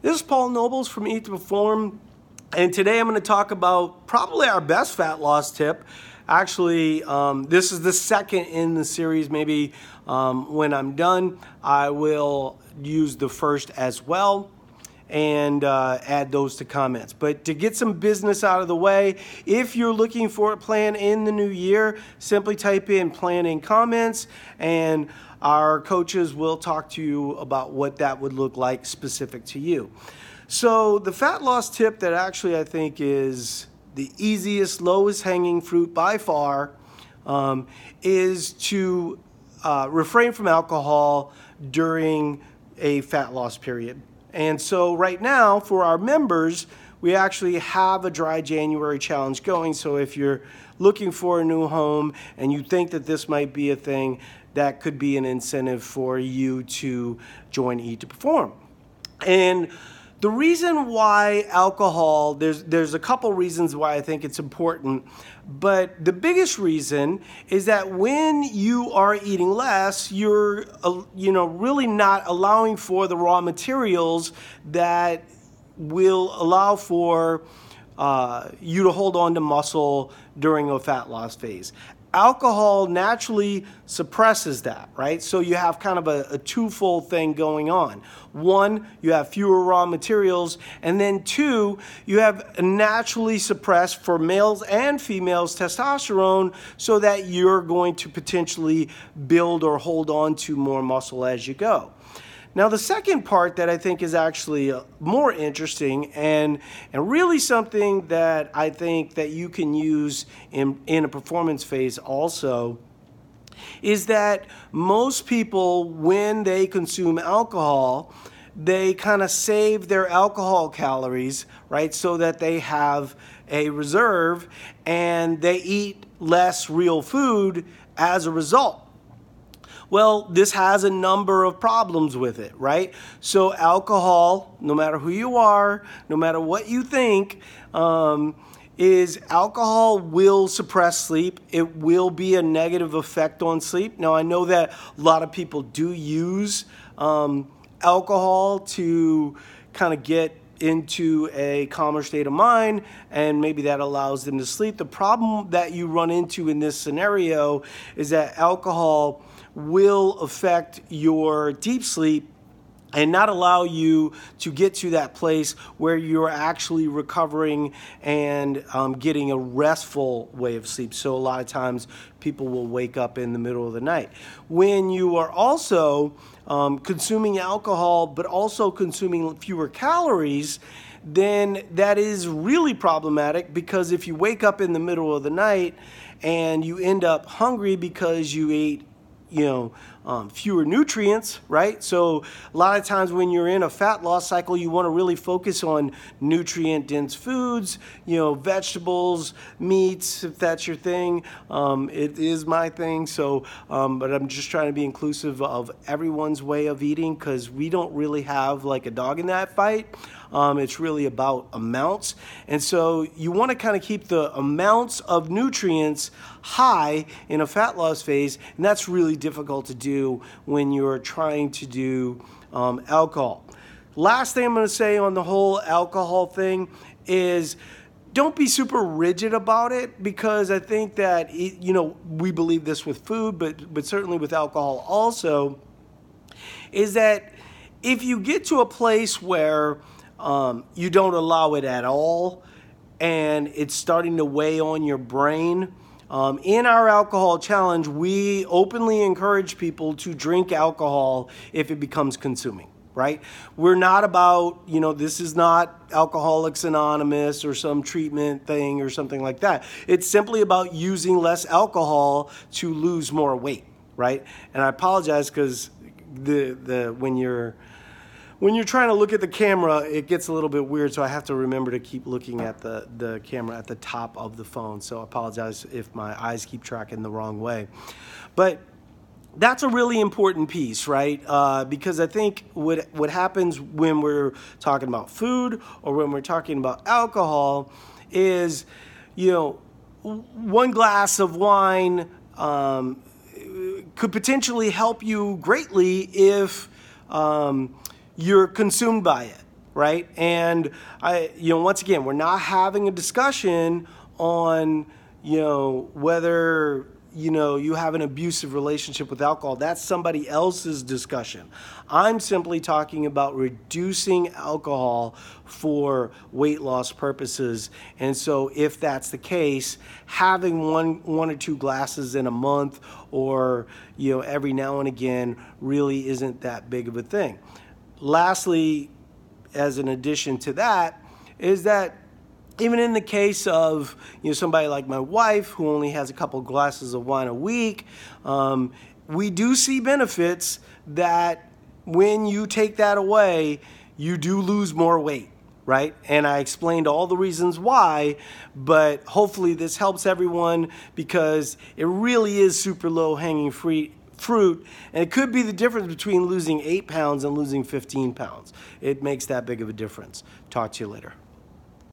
This is Paul Nobles from Eat to Perform, and today I'm going to talk about probably our best fat loss tip. Actually, um, this is the second in the series. Maybe um, when I'm done, I will use the first as well and uh, add those to comments. But to get some business out of the way, if you're looking for a plan in the new year, simply type in plan in comments and our coaches will talk to you about what that would look like specific to you. So the fat loss tip that actually I think is the easiest, lowest hanging fruit by far um, is to uh, refrain from alcohol during a fat loss period. And so right now for our members, we actually have a dry January challenge going. So if you're looking for a new home and you think that this might be a thing, that could be an incentive for you to join Eat to Perform. And the reason why alcohol, there's, there's a couple reasons why I think it's important, but the biggest reason is that when you are eating less, you're, uh, you know, really not allowing for the raw materials that will allow for uh, you to hold on to muscle during a fat loss phase alcohol naturally suppresses that, right? So you have kind of a, a, twofold thing going on. One, you have fewer raw materials, and then two, you have naturally suppressed for males and females testosterone so that you're going to potentially build or hold on to more muscle as you go. Now, the second part that I think is actually uh, more interesting and, and really something that I think that you can use in, in a performance phase also is that most people, when they consume alcohol, they kind of save their alcohol calories, right, so that they have a reserve and they eat less real food as a result. Well, this has a number of problems with it, right? So, alcohol, no matter who you are, no matter what you think, um, is alcohol will suppress sleep. It will be a negative effect on sleep. Now, I know that a lot of people do use um, alcohol to kind of get into a calmer state of mind and maybe that allows them to sleep. The problem that you run into in this scenario is that alcohol will affect your deep sleep and not allow you to get to that place where you're actually recovering and um, getting a restful way of sleep. So, a lot of times people will wake up in the middle of the night. When you are also um, consuming alcohol, but also consuming fewer calories, then that is really problematic because if you wake up in the middle of the night and you end up hungry because you ate you know, um, fewer nutrients, right? So a lot of times when you're in a fat loss cycle, you want to really focus on nutrient dense foods, you know, vegetables, meats, if that's your thing. Um, it is my thing. So, um, but I'm just trying to be inclusive of everyone's way of eating because we don't really have like a dog in that fight. Um, it's really about amounts. And so you want to kind of keep the amounts of nutrients high in a fat loss phase, and that's really difficult to do when you're trying to do um, alcohol. Last thing I'm going to say on the whole alcohol thing is don't be super rigid about it because I think that you know we believe this with food, but but certainly with alcohol also is that if you get to a place where um, you don't allow it at all, and it's starting to weigh on your brain. Um, in our alcohol challenge, we openly encourage people to drink alcohol if it becomes consuming, right? We're not about, you know, this is not Alcoholics Anonymous or some treatment thing or something like that. It's simply about using less alcohol to lose more weight, right? And I apologize because the, the, when you're, when you're trying to look at the camera, it gets a little bit weird, so I have to remember to keep looking at the, the camera at the top of the phone. So I apologize if my eyes keep tracking the wrong way. But that's a really important piece, right? Uh, because I think what, what happens when we're talking about food or when we're talking about alcohol is, you know, one glass of wine um, could potentially help you greatly if um, you're consumed by it, right? And I, you know, once again, we're not having a discussion on, you know, whether you know you have an abusive relationship with alcohol. That's somebody else's discussion. I'm simply talking about reducing alcohol for weight loss purposes. And so if that's the case having one one or two glasses in a month or you know every now and again really isn't that big of a thing lastly as an addition to that is that even in the case of you know somebody like my wife who only has a couple glasses of wine a week, um, we do see benefits that when you take that away, you do lose more weight, right? And I explained all the reasons why, but hopefully this helps everyone because it really is super low hanging fruit fruit, and it could be the difference between losing eight pounds and losing 15 pounds. It makes that big of a difference. Talk to you later.